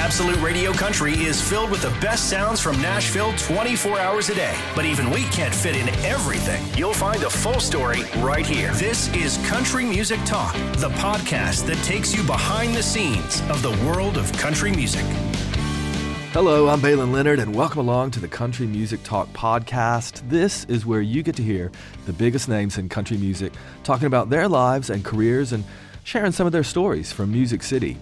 Absolute Radio Country is filled with the best sounds from Nashville 24 hours a day. But even we can't fit in everything. You'll find the full story right here. This is Country Music Talk, the podcast that takes you behind the scenes of the world of country music. Hello, I'm Baylen Leonard, and welcome along to the Country Music Talk podcast. This is where you get to hear the biggest names in country music talking about their lives and careers and sharing some of their stories from Music City.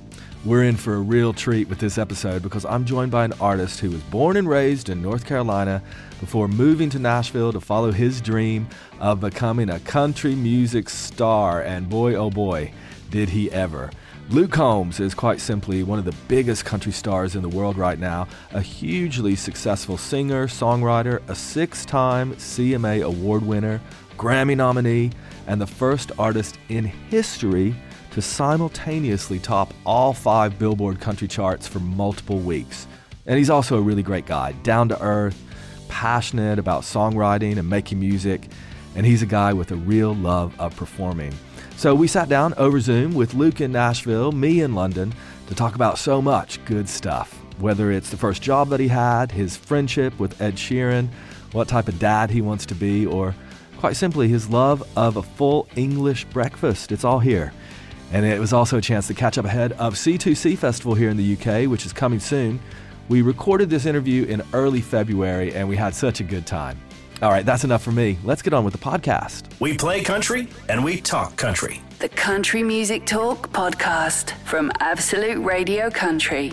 We're in for a real treat with this episode because I'm joined by an artist who was born and raised in North Carolina before moving to Nashville to follow his dream of becoming a country music star. And boy, oh boy, did he ever. Luke Combs is quite simply one of the biggest country stars in the world right now, a hugely successful singer, songwriter, a six time CMA award winner, Grammy nominee, and the first artist in history to simultaneously top all five Billboard country charts for multiple weeks. And he's also a really great guy, down to earth, passionate about songwriting and making music, and he's a guy with a real love of performing. So we sat down over Zoom with Luke in Nashville, me in London, to talk about so much good stuff. Whether it's the first job that he had, his friendship with Ed Sheeran, what type of dad he wants to be, or quite simply his love of a full English breakfast. It's all here. And it was also a chance to catch up ahead of C2C Festival here in the UK, which is coming soon. We recorded this interview in early February and we had such a good time. All right, that's enough for me. Let's get on with the podcast. We play country and we talk country. The Country Music Talk podcast from Absolute Radio Country.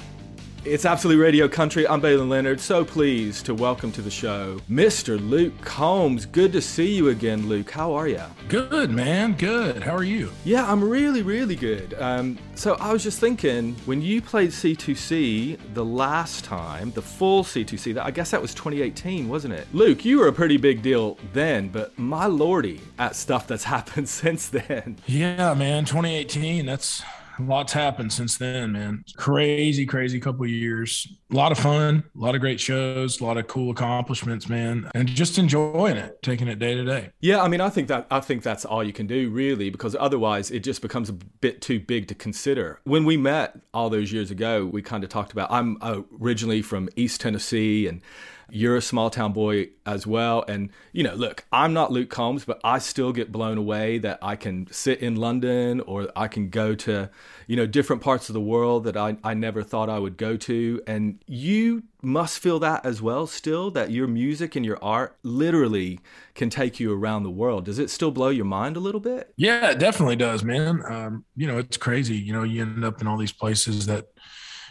It's Absolute Radio Country. I'm Baylen Leonard. So pleased to welcome to the show Mr. Luke Combs. Good to see you again, Luke. How are you? Good, man. Good. How are you? Yeah, I'm really, really good. Um, so I was just thinking, when you played C2C the last time, the full C2C, I guess that was 2018, wasn't it? Luke, you were a pretty big deal then, but my lordy at stuff that's happened since then. Yeah, man. 2018. That's lots happened since then, man. Crazy, crazy couple years. A lot of fun, a lot of great shows, a lot of cool accomplishments, man, and just enjoying it, taking it day to day. Yeah, I mean, I think that I think that's all you can do, really, because otherwise it just becomes a bit too big to consider. When we met all those years ago, we kind of talked about. I'm originally from East Tennessee, and you're a small town boy as well. And, you know, look, I'm not Luke Combs, but I still get blown away that I can sit in London or I can go to, you know, different parts of the world that I, I never thought I would go to. And you must feel that as well still, that your music and your art literally can take you around the world. Does it still blow your mind a little bit? Yeah, it definitely does, man. Um, you know, it's crazy. You know, you end up in all these places that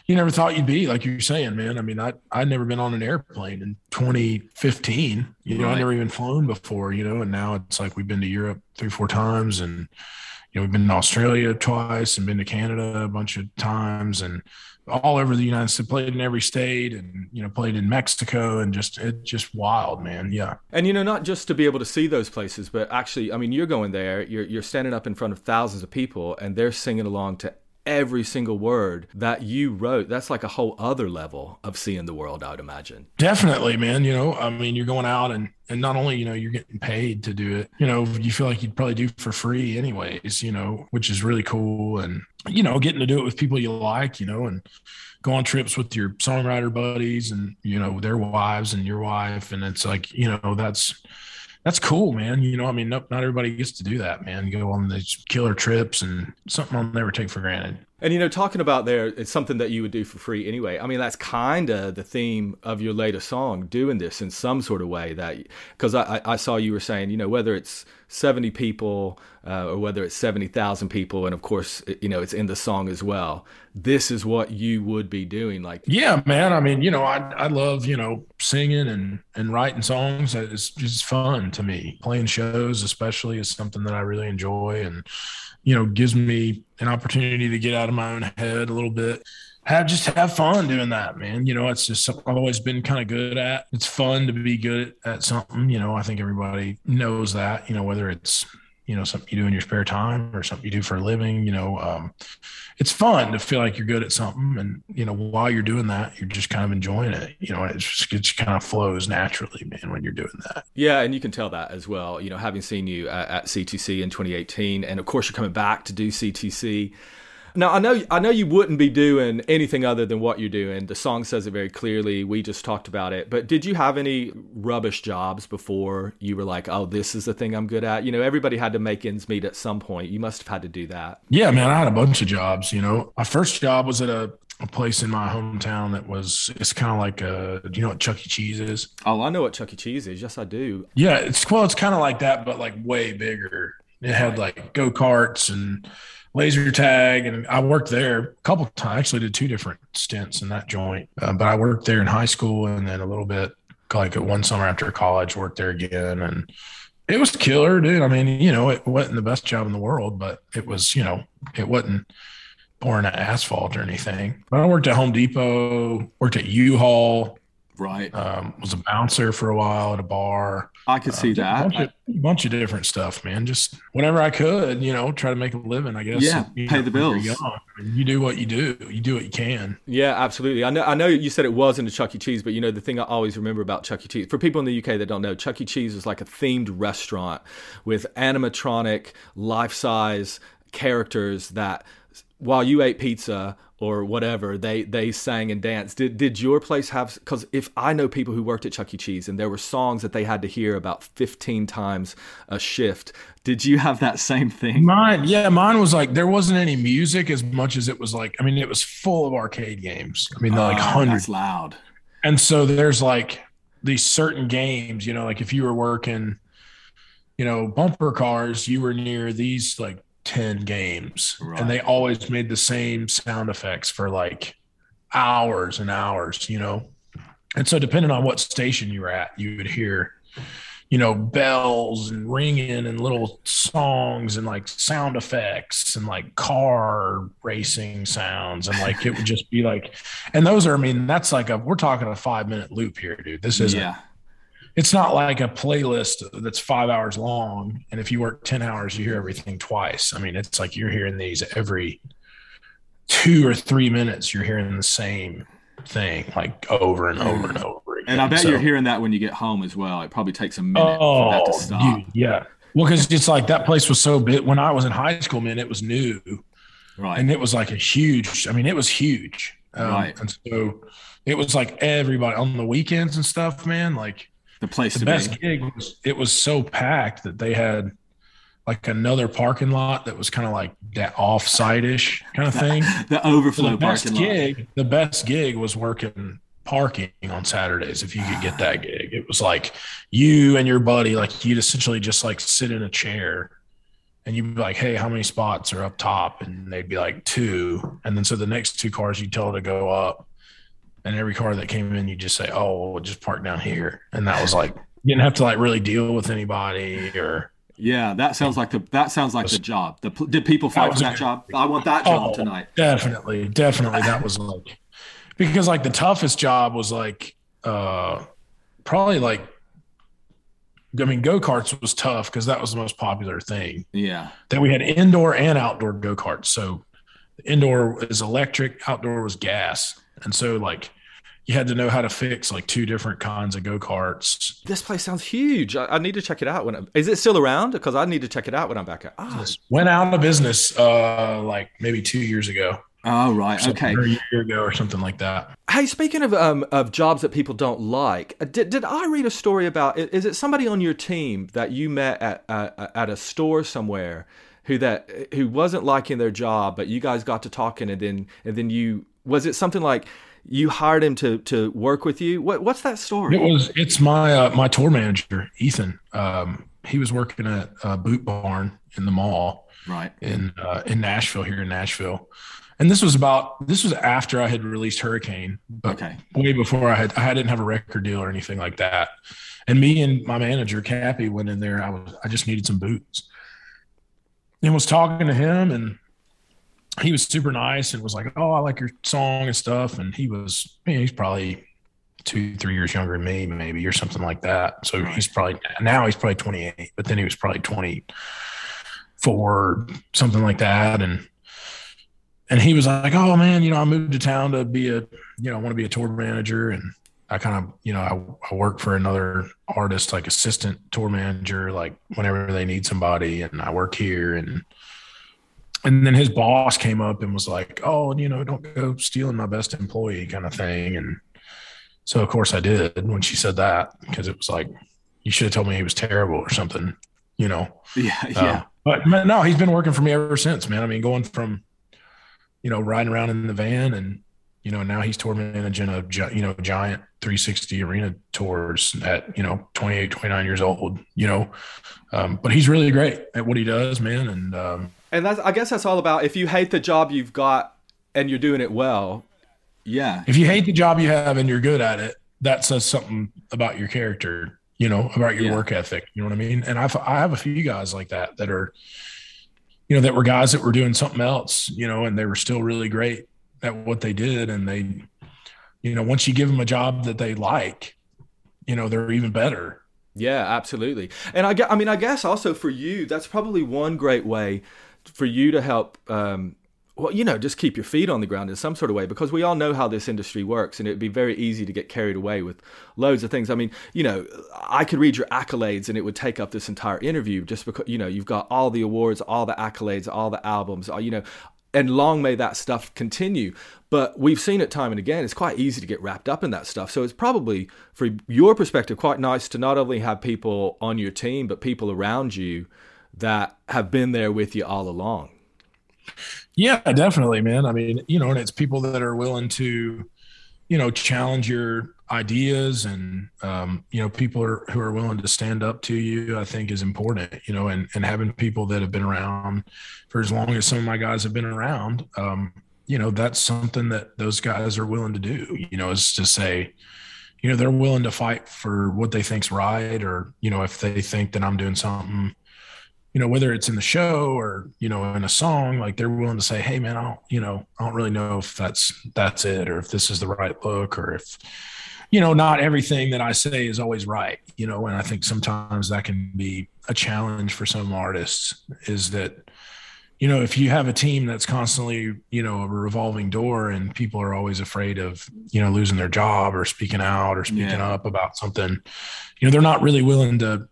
you never thought you'd be like you're saying, man. I mean, I I'd never been on an airplane in 2015. You know, right. I never even flown before. You know, and now it's like we've been to Europe three, four times, and you know we've been to Australia twice, and been to Canada a bunch of times, and all over the United States, played in every state, and you know played in Mexico, and just it just wild, man. Yeah. And you know, not just to be able to see those places, but actually, I mean, you're going there, you're you're standing up in front of thousands of people, and they're singing along to every single word that you wrote that's like a whole other level of seeing the world i would imagine. Definitely man you know i mean you're going out and and not only you know you're getting paid to do it you know you feel like you'd probably do for free anyways you know which is really cool and you know getting to do it with people you like you know and go on trips with your songwriter buddies and you know their wives and your wife. And it's like you know that's that's cool, man. You know, I mean, not, not everybody gets to do that, man. You go on these killer trips and something I'll never take for granted. And you know, talking about there, it's something that you would do for free anyway. I mean, that's kind of the theme of your latest song, doing this in some sort of way. That because I, I saw you were saying, you know, whether it's seventy people uh, or whether it's seventy thousand people, and of course, you know, it's in the song as well. This is what you would be doing, like yeah, man. I mean, you know, I I love you know singing and and writing songs. It's just fun to me. Playing shows, especially, is something that I really enjoy and you know, gives me an opportunity to get out of my own head a little bit. Have just have fun doing that, man. You know, it's just something I've always been kind of good at. It's fun to be good at something. You know, I think everybody knows that. You know, whether it's you know something you do in your spare time or something you do for a living. You know, um, it's fun to feel like you're good at something, and you know, while you're doing that, you're just kind of enjoying it. You know, it just, it just kind of flows naturally, man, when you're doing that. Yeah, and you can tell that as well. You know, having seen you at, at C2C in 2018, and of course you're coming back to do C2C Now I know I know you wouldn't be doing anything other than what you're doing. The song says it very clearly. We just talked about it. But did you have any rubbish jobs before you were like, "Oh, this is the thing I'm good at"? You know, everybody had to make ends meet at some point. You must have had to do that. Yeah, man, I had a bunch of jobs, you know. My first job was at a a place in my hometown that was it's kind of like a do you know what Chuck E. Cheese is? Oh, I know what Chuck E. Cheese is. Yes, I do. Yeah, it's well, it's kind of like that, but like way bigger. It had like go karts and laser tag, and I worked there a couple times. Actually, did two different stints in that joint, uh, but I worked there in high school and then a little bit like one summer after college, worked there again, and it was killer, dude. I mean, you know, it wasn't the best job in the world, but it was, you know, it wasn't pouring asphalt or anything. But I worked at Home Depot, worked at U-Haul, Right. um, was a bouncer for a while at a bar. I could see Uh, that. A bunch, of, a bunch of different stuff, man. Just whatever I could, you know, try to make a living, I guess. Yeah, You pay know, the when you're bills. I mean, you do what you do. You do what you can. Yeah, absolutely. I know. I know you said it wasn't a Chuck E. Cheese, but you know the thing I always remember about Chuck E. Cheese for people in the UK that don't know, Chuck E. Cheese is like a themed restaurant with animatronic, life-size characters that, while you ate pizza or whatever, they they sang and danced. Did did your place have? Because if I know people who worked at Chuck E. Cheese and there were songs that they had to hear about fifteen times a shift, did you have that same thing? Mine, yeah, mine was like there wasn't any music as much as it was like. I mean, it was full of arcade games. I mean, like ah, Oh, hundreds. Loud. And so there's like these certain games, you know, like if you were working, you know, bumper cars, you were near these like 10 games Right. and they always made the same sound effects for like hours and hours, you know. And so depending on what station you were at, you would hear, you know, bells and ringing and little songs and like sound effects and like car racing sounds. And like it would just be like, and those are, I mean, that's like a, we're talking a five minute loop here, dude. This isn't, Yeah. It's not like a playlist that's five hours long. And if you work 10 hours, you hear everything twice. I mean, it's like you're hearing these every two or three minutes, you're hearing the same thing like over and over and over again. And I bet So- you're hearing that when you get home as well. It probably takes a minute for that Oh, to stop. dude, yeah. Well, because it's like that place was so big. When I was in high school, man, it was new Right. and it was like a huge. I mean, it was huge. Um, Right. And so it was like everybody on the weekends and stuff, man. Like the place the to best be. gig was it was so packed that they had like another parking lot that was kind of like that off-site ish kind of thing. The So overflow the best parking lot. the best gig was working parking on Saturdays. If you could get that gig, it was like you and your buddy, like you'd essentially just like sit in a chair and you'd be like, Hey, how many spots are up top? And they'd be like two. And then so the next two cars you tell to go up. And every car that came in, you just say, Oh, we'll just park down here. And that was like you didn't have to like really deal with anybody or Yeah, that sounds like the that sounds like the job. The, did people fight for that good- job? I want that job Oh, tonight. Definitely, definitely. That was like because like the toughest job was like uh probably like I mean go karts was tough because that was the most popular thing. Yeah. Then we had indoor and outdoor go karts. So indoor is electric, outdoor was gas, and so like you had to know how to fix like two different kinds of go karts. This place sounds huge. I, I need to check it out when I, is it still around? Because I need to check it out when I'm back. At, ah. Went out of business uh like maybe two years ago. Oh right. something, Okay. or a year ago or something like that. Hey, speaking of um, of jobs that people don't like, uh, did, did I read a story about? i- Is it somebody on your team that you met at uh, at a store somewhere who that who wasn't liking their job, but you guys got to talking, and then and then you was it something like you hired him to to work with you? What what's that story? It was. It's my uh, my tour manager, Ethan. Um, he was working at uh, Boot Barn in the mall right. in uh, in Nashville here in Nashville, and this was about this was after I had released Hurricane, but Okay. way before I had I didn't have a record deal or anything like that. And me and my manager Kappy went in there. I was I just needed some boots, and was talking to him, and he was super nice and was like, "Oh, I like your song and stuff." And he was, I mean, he's probably two, three years younger than me, maybe, or something like that. So he's probably now he's probably 28, but then he was probably 24, something like that. And and he was like, "Oh man, you know, I moved to town to be a, you know, I want to be a tour manager." And I kind of, you know, I, I work for another artist, like assistant tour manager, like whenever they need somebody, and I work here and and then his boss came up and was like, "Oh, you know, don't go stealing my best employee," kind of thing. And so, of course, I did when she said that because it was like, "You should have told me he was terrible or something," you know. Yeah, yeah. Um, but man, no, he's been working for me ever since, man. I mean, going from, you know, riding around in the van and you know, now he's tour managing a you know giant 360 arena tours at you know 28, 29 years old. You know, um, but he's really great at what he does, man. And um, and that's I guess that's all about if you hate the job you've got and you're doing it well. Yeah. If you hate the job you have and you're good at it, that says something about your character. You know, about your yeah. work ethic. You know what I mean? And I've I have a few guys like that that are, you know, that were guys that were doing something else. You know, and they were still really great at what they did, and they, you know, once you give them a job that they like, you know, they're even better. Yeah, absolutely. And I, I mean, I guess also for you, that's probably one great way for you to help um, well, you know, just keep your feet on the ground in some sort of way because we all know how this industry works and it'd be very easy to get carried away with loads of things. I mean, you know, I could read your accolades and it would take up this entire interview just because, you know, you've got all the awards, all the accolades, all the albums, you know, and long may that stuff continue. But we've seen it time and again. It's quite easy to get wrapped up in that stuff. So it's probably, for your perspective, quite nice to not only have people on your team, but people around you that have been there with you all along. Yeah, definitely, man. I mean, you know, and it's people that are willing to, you know, challenge your ideas and um, you know people are, who are willing to stand up to you i think is important you know and, and having people that have been around for as long as some of my guys have been around um, you know that's something that those guys are willing to do you know is to say you know they're willing to fight for what they think's right or you know if they think that i'm doing something you know, whether it's in the show or, you know, in a song, like they're willing to say, Hey man, I don't, you know, I don't really know if that's, that's it, or if this is the right look, or if, you know, not everything that I say is always right, you know, and I think sometimes that can be a challenge for some artists is that, you know, if you have a team that's constantly, you know, a revolving door and people are always afraid of, you know, losing their job or speaking out or speaking yeah. up about something, you know, they're not really willing to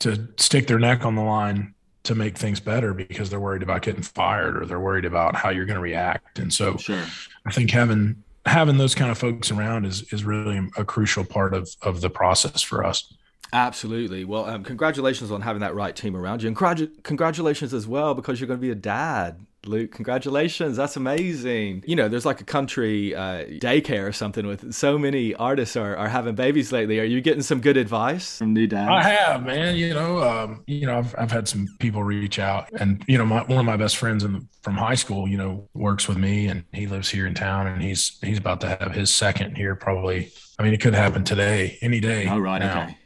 to stick their neck on the line to make things better because they're worried about getting fired or they're worried about how you're going to react. And so sure. I think having having those kind of folks around is is really a crucial part of of the process for us. Absolutely. Well, um, congratulations on having that right team around you, and congratulations as well because you're going to be a dad Luke, congratulations. That's amazing. You know, there's like a country uh, daycare or something with so many artists are, are having babies lately. Are you getting some good advice from new dads? I have, man. You know, um, you know, I've, I've had some people reach out and, you know, my, one of my best friends the, from high school, you know, works with me and he lives here in town and he's, he's about to have his second here probably. I mean, it could happen today, any day. Oh, right. Now. Okay.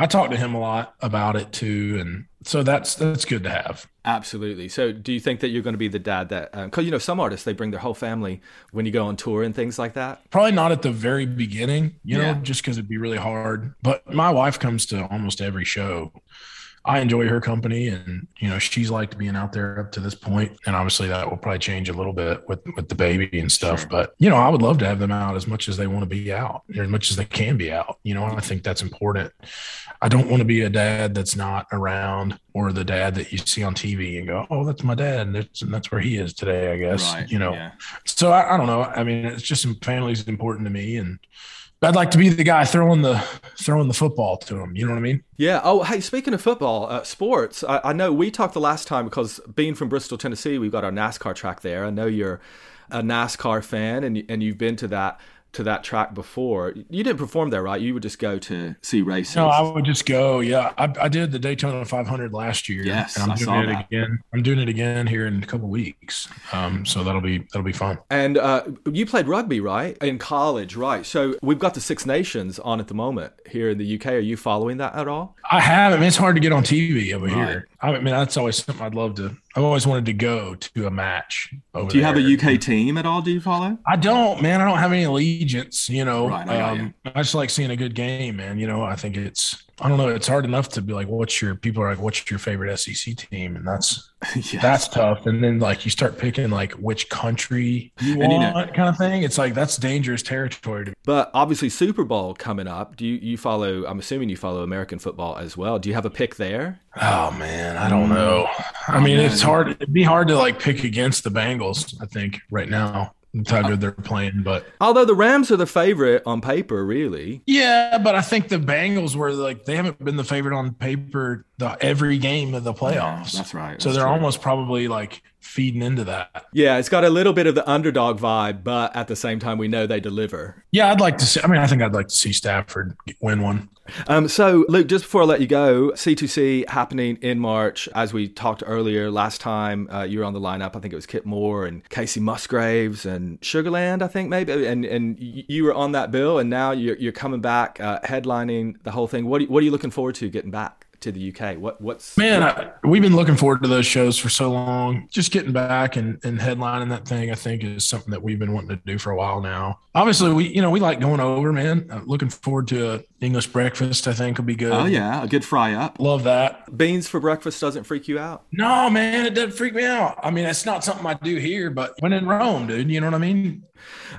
I talk to him a lot about it too, and so that's that's good to have. Absolutely. So, do you think that you're going to be the dad that? Because uh, you know, some artists they bring their whole family when you go on tour and things like that. Probably not at the very beginning, you yeah. know, just because it'd be really hard. But my wife comes to almost every show. I enjoy her company, and you know she's liked being out there up to this point, and obviously that will probably change a little bit with with the baby and stuff. Sure. But you know, I would love to have them out as much as they want to be out, or as much as they can be out. You know, I think that's important. I don't want to be a dad that's not around, or the dad that you see on TV and go, "Oh, that's my dad," and that's, and that's where he is today. I guess right. you know. Yeah. So I, I don't know. I mean, it's just family is important to me, and I'd like to be the guy throwing the throwing the football to him. You know what I mean? Yeah. Oh, hey, speaking of football, uh, sports. I, I, know we talked the last time because being from Bristol, Tennessee, we've got our NASCAR track there. I know you're a NASCAR fan, and and you've been to that to that track before. You didn't perform there, right? You would just go to see races. No, I would just go. Yeah, I, I did the Daytona 500 last year. Yes, and I'm doing it that. again. I'm doing it again here in a couple weeks. Um, so that'll be that'll be fun. And uh, you played rugby, right, in college, right? So we've got the Six Nations on at the moment here in the UK. Are you following that at all? I have. I mean, it's hard to get on TV over right. here. I mean, that's always something I'd love to. I've always wanted to go to a match. Do you there. have a UK team at all? Do you follow? I don't, man. I don't have any allegiance. You know, right, I, um, I just like seeing a good game, man. You know, I think it's I don't know. It's hard enough to be like, what's your people are like, what's your favorite SEC team? And that's yes. that's tough. And then like you start picking like which country you want, you know, kind of thing. It's like that's dangerous territory. But obviously, Super Bowl coming up. Do you you follow? I'm assuming you follow American football as well. Do you have a pick there? Oh man, I don't know. I mean, it's mm. hard. It'd be hard to like pick against the Bengals. I think right now. That's how good they're playing. But although the Rams are the favorite on paper, really. Yeah, but I think the Bengals were like they haven't been the favorite on paper the every game of the playoffs. Yeah, that's right. That's so they're true. almost probably like feeding into that. Yeah, it's got a little bit of the underdog vibe, but at the same time, we know they deliver. Yeah, I'd like to see. I mean, I think I'd like to see Stafford win one. Um, so, Luke, just before I let you go, C2C happening in March, as we talked earlier last time, uh, you were on the lineup. I think it was Kip Moore and Kacey Musgraves and Sugarland, I think maybe, and and you were on that bill, and now you're you're coming back, uh, headlining the whole thing. What are, what are you looking forward to getting back? To the UK. What what's man? I, we've been looking forward to those shows for so long. Just getting back and, and headlining that thing, I think, is something that we've been wanting to do for a while now. Obviously, we you know we like going over, man. I'm looking forward to a English breakfast. I think will be good. Oh yeah, a good fry up. Love that. Beans for breakfast doesn't freak you out? No, man, it doesn't freak me out. I mean, it's not something I do here, but when in Rome, dude, you know what I mean.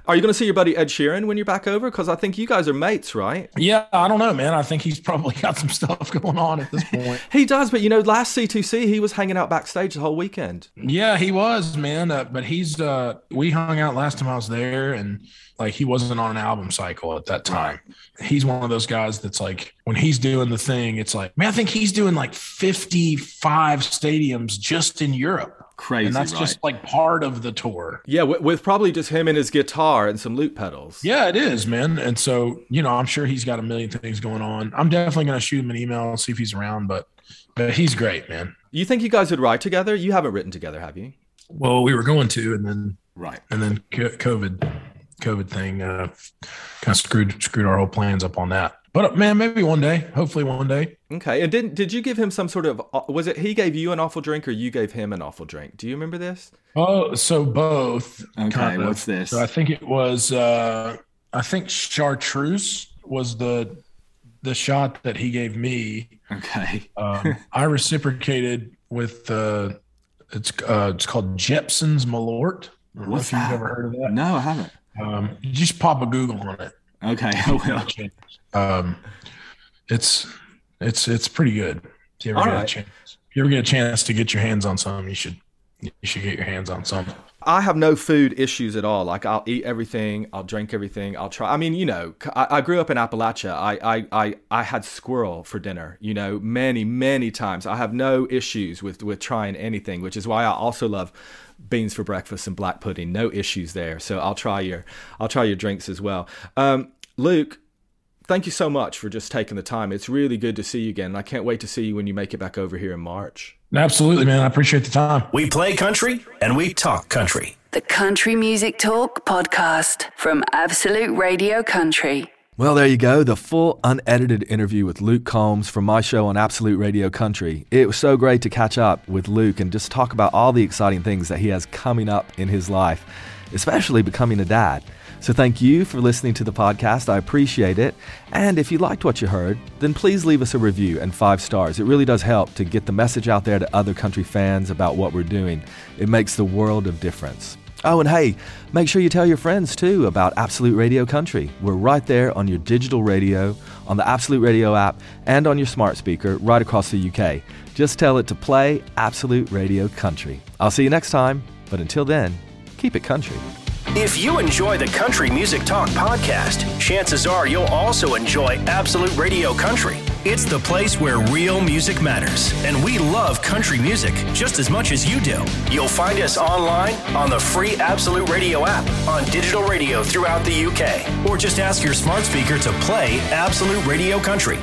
Are you going to see your buddy Ed Sheeran when you're back over? Because I think you guys are mates, right? Yeah, I don't know, man. I think he's probably got some stuff going on at this point. he does, but you know, last C2C, he was hanging out backstage the whole weekend. Yeah, he was, man. Uh, but he's, uh, we hung out last time I was there and like he wasn't on an album cycle at that time. He's one of those guys that's like, when he's doing the thing, it's like, man, I think he's doing like 55 stadiums just in Europe. Crazy, and that's right? just like part of the tour. Yeah, with, with, probably just him and his guitar and some loop pedals. Yeah, it is, man. And so you know, I'm sure he's got a million things going on. I'm definitely going to shoot him an email and see if he's around. But but he's great, man. You think you guys would write together? You haven't written together, have you? Well, we were going to, and then right, and then COVID, COVID thing uh, kind of screwed screwed our whole plans up on that. But man, maybe one day. Hopefully, one day. Okay. And did did you give him some sort of was it he gave you an awful drink or you gave him an awful drink? Do you remember this? Oh, so both. Okay. Kind of. What's this? So I think it was. uh I think chartreuse was the the shot that he gave me. Okay. um, I reciprocated with uh it's uh it's called Jeppson's Malort. What's that? You've ever heard of that? No, I haven't. Um, just pop a Google on it. Okay, I will. Um, it's it's it's pretty good. If you ever All get right. a chance, if you ever get a chance to get your hands on some, you should you should get your hands on some. I have no food issues at all. Like I'll eat everything, I'll drink everything, I'll try. I mean, you know, I, I grew up in Appalachia. I, I, I, I had squirrel for dinner. You know, many, many times. I have no issues with with trying anything, which is why I also love beans for breakfast and black pudding. No issues there. So I'll try your I'll try your drinks as well. Um, Luke, thank you so much for just taking the time. It's really good to see you again. I can't wait to see you when you make it back over here in March. Absolutely, man. I appreciate the time. We play country and we talk country. The Country Music Talk podcast from Absolute Radio Country. Well, there you go. The full unedited interview with Luke Combs from my show on Absolute Radio Country. It was so great to catch up with Luke and just talk about all the exciting things that he has coming up in his life, especially becoming a dad. So thank you for listening to the podcast. I appreciate it. And if you liked what you heard, then please leave us a review and five stars. It really does help to get the message out there to other country fans about what we're doing. It makes the world of difference. Oh, and hey, make sure you tell your friends too about Absolute Radio Country. We're right there on your digital radio, on the Absolute Radio app, and on your smart speaker right across the UK. Just tell it to play Absolute Radio Country. I'll see you next time, but until then, keep it country. If you enjoy the Country Music Talk podcast, chances are you'll also enjoy Absolute Radio Country. It's the place where real music matters, and we love country music just as much as you do. You'll find us online on the free Absolute Radio app, on digital radio throughout the UK, or just ask your smart speaker to play Absolute Radio Country.